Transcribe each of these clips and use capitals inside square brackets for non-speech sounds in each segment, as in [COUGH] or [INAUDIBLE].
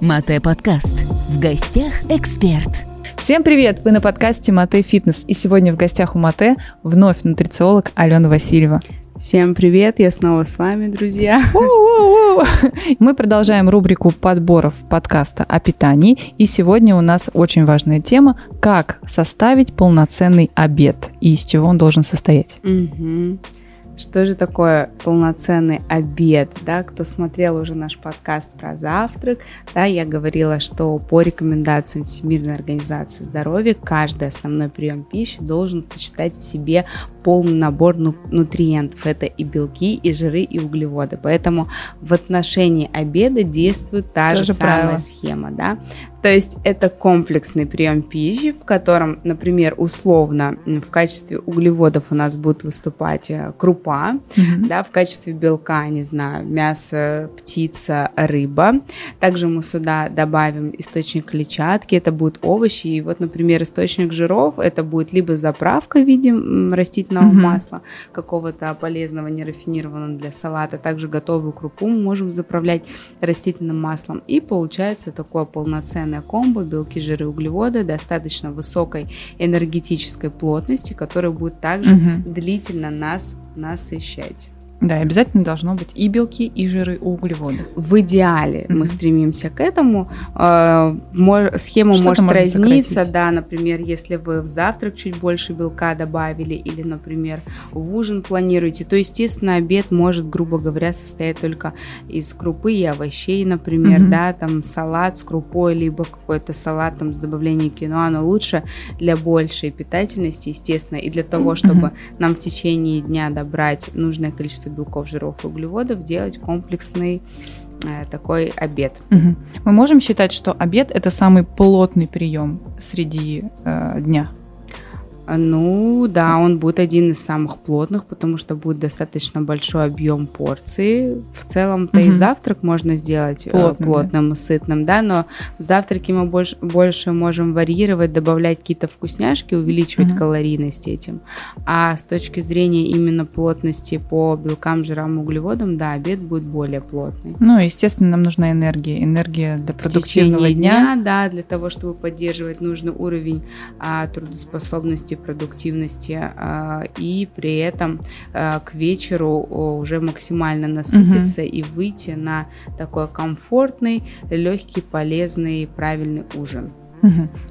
Мате подкаст. В гостях эксперт. Всем привет! Вы на подкасте Мате Фитнес. И сегодня в гостях у Мате вновь нутрициолог Алена Васильева. Всем привет, я снова с вами, друзья. Мы продолжаем рубрику подборов подкаста о питании. И сегодня у нас очень важная тема, как составить полноценный обед и из чего он должен состоять. Угу. Что же такое полноценный обед, да, кто смотрел уже наш подкаст про завтрак, да, я говорила, что по рекомендациям Всемирной организации здоровья каждый основной прием пищи должен сочетать в себе полный набор нутриентов, это и белки, и жиры, и углеводы, поэтому в отношении обеда действует та Тоже же самая правило. схема, да, то есть это комплексный прием пищи, в котором, например, условно в качестве углеводов у нас будет выступать э, крупа, mm-hmm. да, в качестве белка, не знаю, мясо, птица, рыба. Также мы сюда добавим источник клетчатки, это будут овощи. И вот, например, источник жиров, это будет либо заправка в виде растительного mm-hmm. масла, какого-то полезного, нерафинированного для салата. Также готовую крупу мы можем заправлять растительным маслом. И получается такое полноценное полноценная комбо, белки, жиры, углеводы достаточно высокой энергетической плотности, которая будет также угу. длительно нас насыщать. Да, обязательно должно быть и белки, и жиры, и углеводы. В идеале mm-hmm. мы стремимся к этому. Э, схема Что-то может разниться, сократить. да, например, если вы в завтрак чуть больше белка добавили, или, например, в ужин планируете, то, естественно, обед может, грубо говоря, состоять только из крупы и овощей, например, mm-hmm. да, там салат с крупой, либо какой-то салат там с добавлением киноа, но лучше для большей питательности, естественно, и для того, чтобы mm-hmm. нам в течение дня добрать нужное количество количество белков, жиров и углеводов, делать комплексный э, такой обед. Угу. Мы можем считать, что обед это самый плотный прием среди э, дня? Ну, да, он будет один из самых плотных, потому что будет достаточно большой объем порции. В целом-то угу. и завтрак можно сделать э, плотным, плотным да? сытным, да, но в завтраке мы больше, больше можем варьировать, добавлять какие-то вкусняшки, увеличивать угу. калорийность этим. А с точки зрения именно плотности по белкам, жирам, углеводам, да, обед будет более плотный. Ну, естественно, нам нужна энергия. Энергия для продуктивного дня. дня. Да, для того, чтобы поддерживать нужный уровень а, трудоспособности продуктивности а, и при этом а, к вечеру уже максимально насытиться угу. и выйти на такой комфортный, легкий, полезный, правильный ужин.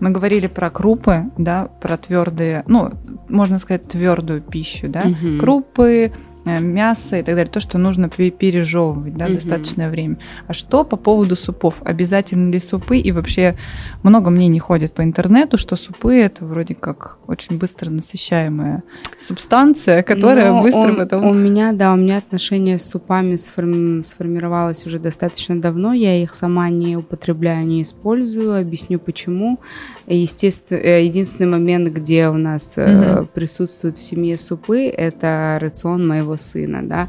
Мы говорили про крупы, да, про твердые, ну, можно сказать, твердую пищу, да, угу. крупы, мясо и так далее, то, что нужно пережевывать да, угу. достаточное время. А что по поводу супов? Обязательно ли супы? И вообще много мнений ходит по интернету, что супы это вроде как очень быстро насыщаемая субстанция, которая Но быстро он, потом... У меня, да, у меня отношение с супами сформи... сформировалось уже достаточно давно. Я их сама не употребляю, не использую. Объясню почему. Естественно, э, единственный момент, где у нас угу. присутствуют в семье супы, это рацион моего моего сына, да,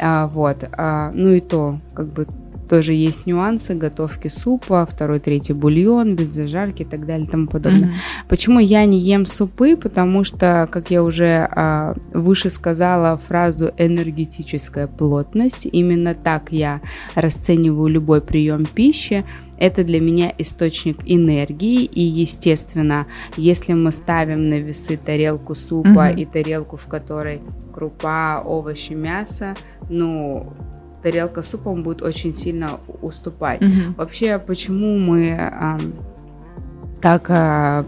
а, вот, а, ну и то, как бы тоже есть нюансы готовки супа, второй, третий бульон, без зажарки и так далее и тому подобное. Mm-hmm. Почему я не ем супы? Потому что, как я уже а, выше сказала фразу энергетическая плотность, именно так я расцениваю любой прием пищи. Это для меня источник энергии, и, естественно, если мы ставим на весы тарелку супа mm-hmm. и тарелку, в которой крупа, овощи, мясо, ну, тарелка с супом будет очень сильно уступать. Mm-hmm. Вообще, почему мы а, так Э,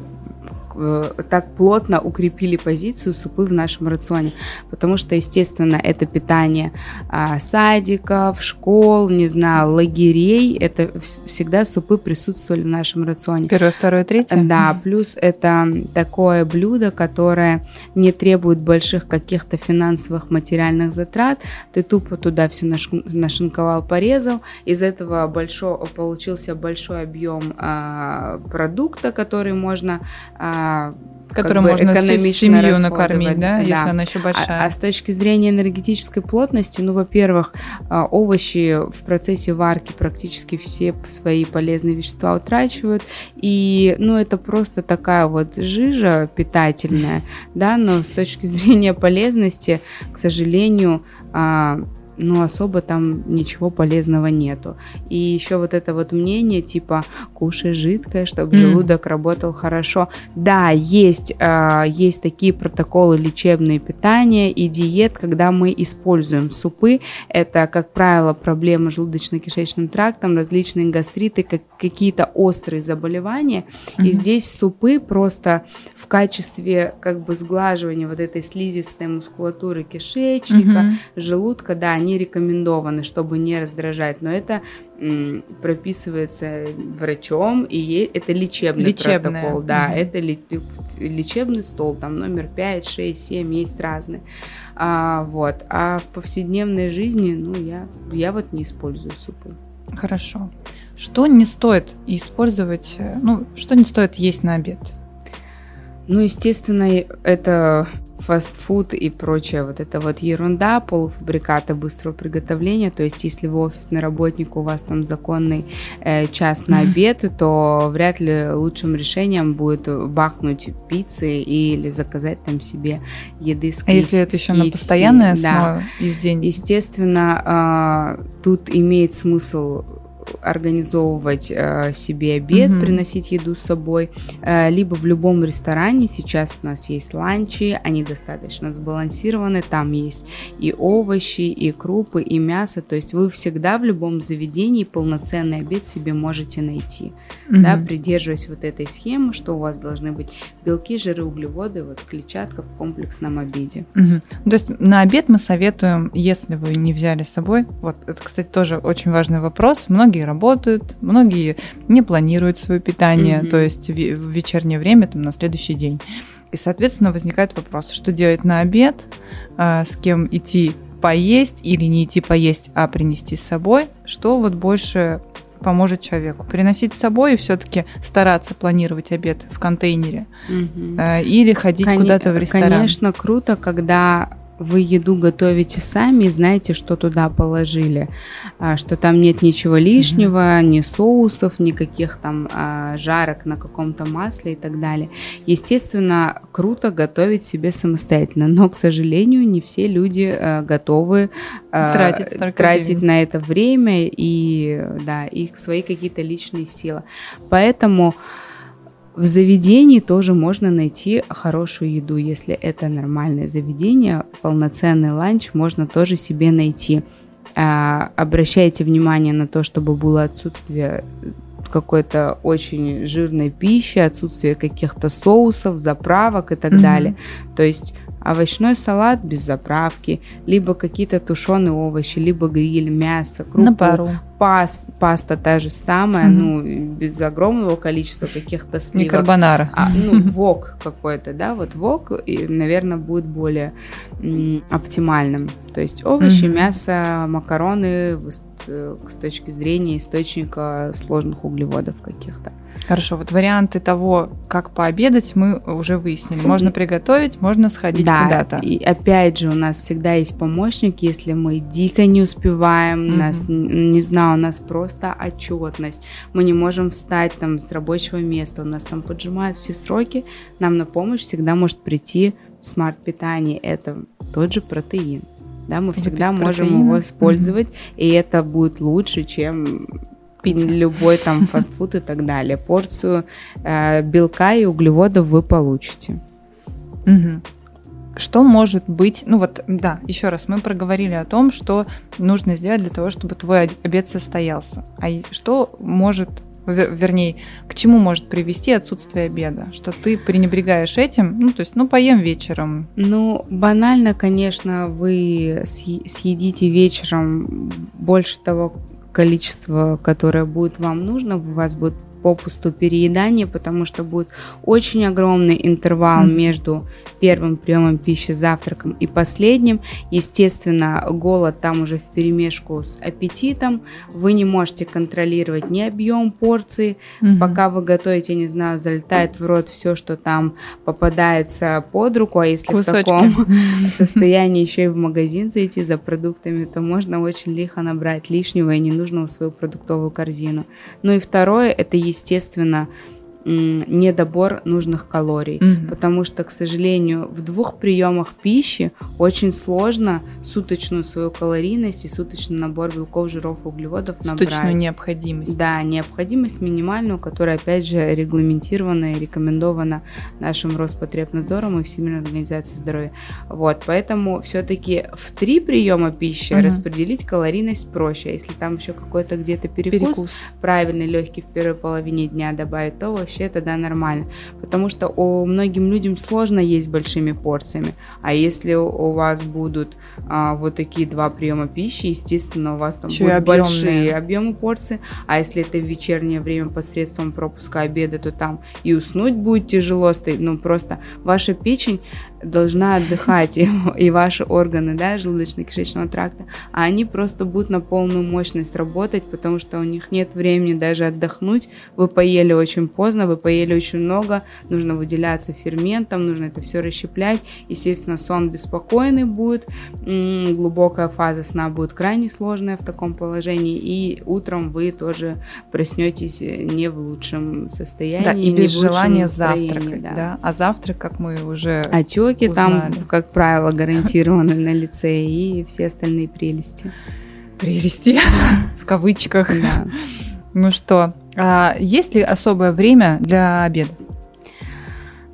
так плотно укрепили позицию супы в нашем рационе, потому что, естественно, это питание а, садиков, школ, не знаю, лагерей, это всегда супы присутствовали в нашем рационе. Первое, второе, третье? Да, плюс это такое блюдо, которое не требует больших каких-то финансовых материальных затрат, ты тупо туда все нашинковал, порезал, из этого большого получился большой объем а, продукта, который можно а, которую можно экономично семью накормить, да, да, если она еще большая. А, а с точки зрения энергетической плотности, ну, во-первых, а, овощи в процессе варки практически все свои полезные вещества утрачивают, и, ну, это просто такая вот жижа питательная, да, но с точки [LAUGHS] зрения полезности, к сожалению, ну, особо там ничего полезного нету. И еще вот это вот мнение, типа, кушай жидкое, чтобы mm. желудок работал хорошо. Да, есть, э, есть такие протоколы лечебные питания и диет, когда мы используем супы. Это, как правило, проблемы желудочно-кишечным трактом, различные гастриты, как, какие-то острые заболевания. Mm-hmm. И здесь супы просто в качестве как бы сглаживания вот этой слизистой мускулатуры кишечника, mm-hmm. желудка, да, они рекомендованы, чтобы не раздражать, но это м, прописывается врачом, и это лечебный Лечебное. протокол, да, mm-hmm. это лечебный стол, там номер 5, 6, 7, есть разные. А, вот. А в повседневной жизни, ну, я, я вот не использую супы. Хорошо. Что не стоит использовать, э, ну, что не стоит есть на обед? Ну, естественно, это фастфуд и прочее, вот это вот ерунда, полуфабрикаты быстрого приготовления, то есть если вы офисный работник, у вас там законный э, час на обед, то вряд ли лучшим решением будет бахнуть пиццы или заказать там себе еды с KFC, А если это еще на постоянной основе да. из день? Естественно, э, тут имеет смысл организовывать э, себе обед, mm-hmm. приносить еду с собой, э, либо в любом ресторане. Сейчас у нас есть ланчи, они достаточно сбалансированы, там есть и овощи, и крупы, и мясо. То есть вы всегда в любом заведении полноценный обед себе можете найти, mm-hmm. да, придерживаясь вот этой схемы, что у вас должны быть белки, жиры, углеводы, вот клетчатка в комплексном обеде. Mm-hmm. То есть на обед мы советуем, если вы не взяли с собой, вот это, кстати, тоже очень важный вопрос. Многие многие работают, многие не планируют свое питание, mm-hmm. то есть в вечернее время, там, на следующий день. И, соответственно, возникает вопрос, что делать на обед, э, с кем идти поесть или не идти поесть, а принести с собой, что вот больше поможет человеку. Приносить с собой и все-таки стараться планировать обед в контейнере угу. или ходить Кон- куда-то в ресторан. Конечно, круто, когда вы еду готовите сами и знаете, что туда положили, а, что там нет ничего лишнего, mm-hmm. ни соусов, никаких там а, жарок на каком-то масле и так далее. Естественно, круто готовить себе самостоятельно, но, к сожалению, не все люди а, готовы тратить, тратить на это время и, да, и свои какие-то личные силы. Поэтому в заведении тоже можно найти хорошую еду. Если это нормальное заведение, полноценный ланч можно тоже себе найти. А, обращайте внимание на то, чтобы было отсутствие какой-то очень жирной пищи, отсутствие каких-то соусов, заправок и так mm-hmm. далее. То есть овощной салат без заправки, либо какие-то тушеные овощи, либо гриль, мясо, крупу. На пару. Пас, паста та же самая, mm-hmm. ну, без огромного количества каких-то сливок. Не карбонара. А, ну, вок какой-то, да, вот вок, и, наверное, будет более м, оптимальным. То есть овощи, mm-hmm. мясо, макароны с точки зрения источника сложных углеводов каких-то. Хорошо, вот варианты того, как пообедать, мы уже выяснили. Можно приготовить, можно сходить да, куда-то. И опять же, у нас всегда есть помощник, если мы дико не успеваем, mm-hmm. нас, не знаю, у нас просто отчетность. Мы не можем встать там с рабочего места, у нас там поджимают все сроки. Нам на помощь всегда может прийти смарт-питание. Это тот же протеин. Да, мы всегда Выпить можем протеина. его использовать, mm-hmm. и это будет лучше, чем пить любой там [LAUGHS] фастфуд и так далее. Порцию э, белка и углеводов вы получите. Угу. Что может быть, ну вот, да, еще раз, мы проговорили о том, что нужно сделать для того, чтобы твой обед состоялся. А что может вернее, к чему может привести отсутствие обеда? Что ты пренебрегаешь этим, ну, то есть, ну, поем вечером. Ну, банально, конечно, вы съедите вечером больше того количество, которое будет вам нужно, у вас будет попусту переедание, потому что будет очень огромный интервал mm-hmm. между первым приемом пищи, завтраком и последним. Естественно, голод там уже в перемешку с аппетитом. Вы не можете контролировать ни объем порции. Mm-hmm. Пока вы готовите, не знаю, залетает в рот все, что там попадается под руку. А если Кусочки. в таком [LAUGHS] состоянии еще и в магазин зайти за продуктами, то можно очень лихо набрать лишнего и ненужного в свою продуктовую корзину. Ну и второе, это естественно, естественно, недобор нужных калорий, mm-hmm. потому что, к сожалению, в двух приемах пищи очень сложно суточную свою калорийность и суточный набор белков, жиров, углеводов набрать. Суточную необходимость. Да, необходимость минимальную, которая, опять же, регламентирована и рекомендована нашим Роспотребнадзором и Всемирной организацией здоровья. Вот, поэтому все-таки в три приема пищи mm-hmm. распределить калорийность проще. А если там еще какой-то где-то перекус, перекус, правильный, легкий в первой половине дня добавить, то вообще тогда нормально. Потому что у многим людям сложно есть большими порциями. А если у вас будут а, вот такие два приема пищи, естественно, у вас там Еще будут большие объемы порций. А если это в вечернее время посредством пропуска обеда, то там и уснуть будет тяжело. Ну, просто ваша печень должна отдыхать, [LAUGHS] и, и ваши органы, да, желудочно-кишечного тракта, а они просто будут на полную мощность работать, потому что у них нет времени даже отдохнуть. Вы поели очень поздно, вы поели очень много, нужно выделяться ферментом, нужно это все расщеплять. Естественно, сон беспокойный будет, глубокая фаза сна будет крайне сложная в таком положении, и утром вы тоже проснетесь не в лучшем состоянии. Да, и без желания завтракать, да. да. А завтрак, как мы уже Отеки Отеки там, как правило, гарантированы [LAUGHS] на лице и все остальные прелести. Прелести [LAUGHS] в кавычках. Да. Ну что, а есть ли особое время для обеда?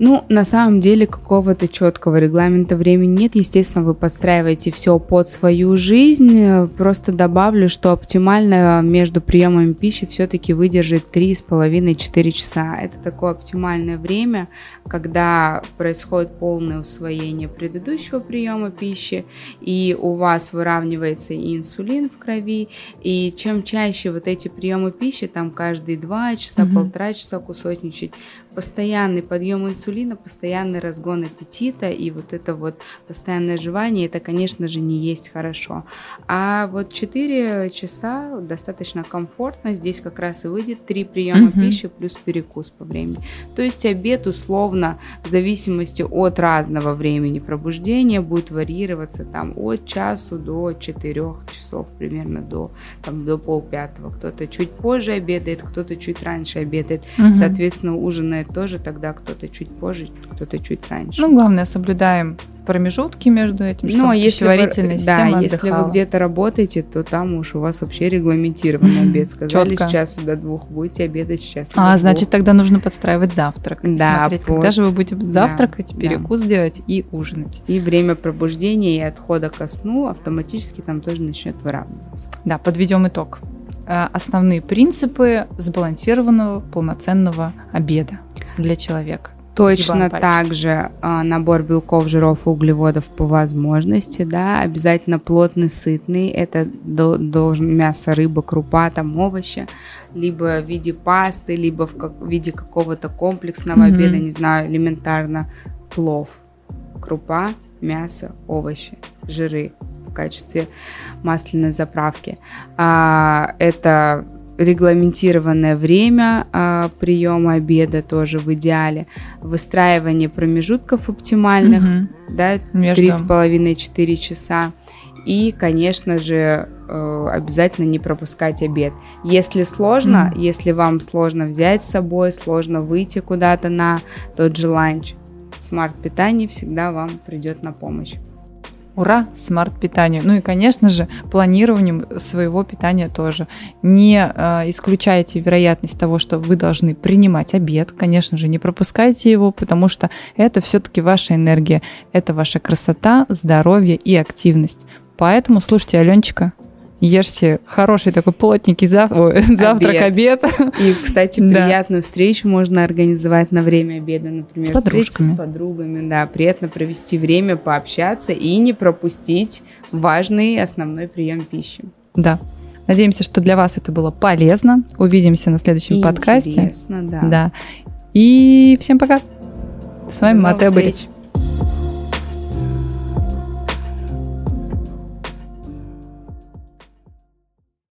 Ну, на самом деле какого-то четкого регламента времени нет. Естественно, вы подстраиваете все под свою жизнь. Просто добавлю, что оптимально между приемами пищи все-таки выдержит 3,5-4 часа. Это такое оптимальное время, когда происходит полное усвоение предыдущего приема пищи, и у вас выравнивается и инсулин в крови, и чем чаще вот эти приемы пищи, там каждые 2 часа, mm-hmm. полтора часа кусочничать, постоянный подъем инсулина, постоянный разгон аппетита и вот это вот постоянное жевание, это, конечно же, не есть хорошо. А вот 4 часа достаточно комфортно, здесь как раз и выйдет 3 приема угу. пищи плюс перекус по времени. То есть обед условно в зависимости от разного времени пробуждения будет варьироваться там от часу до 4 часов примерно до, там, до полпятого. Кто-то чуть позже обедает, кто-то чуть раньше обедает. Угу. Соответственно, ужинает тоже тогда кто-то чуть позже, кто-то чуть раньше. Ну, главное, соблюдаем промежутки между этим, чтобы Но если вы, да, если вы где-то работаете, то там уж у вас вообще регламентированный [LAUGHS] обед. Сказали, Четко. с часу до двух будете обедать с часу А, значит, тогда нужно подстраивать завтрак. Да, смотреть, когда же вы будете завтракать, да, перекус да. делать и ужинать. И время пробуждения и отхода ко сну автоматически там тоже начнет выравниваться. Да, подведем итог. Э, основные принципы сбалансированного полноценного обеда для человека. Точно так же э, набор белков, жиров углеводов по возможности, да, обязательно плотный, сытный, это до, должен мясо, рыба, крупа, там овощи, либо в виде пасты, либо в, как, в виде какого-то комплексного mm-hmm. обеда, не знаю, элементарно плов, крупа, мясо, овощи, жиры в качестве масляной заправки. А, это регламентированное время а, приема обеда тоже в идеале, выстраивание промежутков оптимальных, угу. да, три с половиной-четыре часа. И, конечно же, э, обязательно не пропускать обед. Если сложно, mm если вам сложно взять с собой, сложно выйти куда-то на тот же ланч, смарт-питание всегда вам придет на помощь. Ура, смарт-питанию. Ну и, конечно же, планированием своего питания тоже. Не э, исключайте вероятность того, что вы должны принимать обед. Конечно же, не пропускайте его, потому что это все-таки ваша энергия. Это ваша красота, здоровье и активность. Поэтому слушайте Аленчика, ешьте хороший такой плотненький зав... Ой, [LAUGHS] завтрак, обед. И, кстати, [LAUGHS] приятную да. встречу можно организовать на время обеда, например, с подружками. с подругами, да, приятно провести время, пообщаться и не пропустить важный основной прием пищи. Да. Надеемся, что для вас это было полезно. Увидимся на следующем и подкасте. Интересно, да. Да. И всем пока. С вами Матея Борич.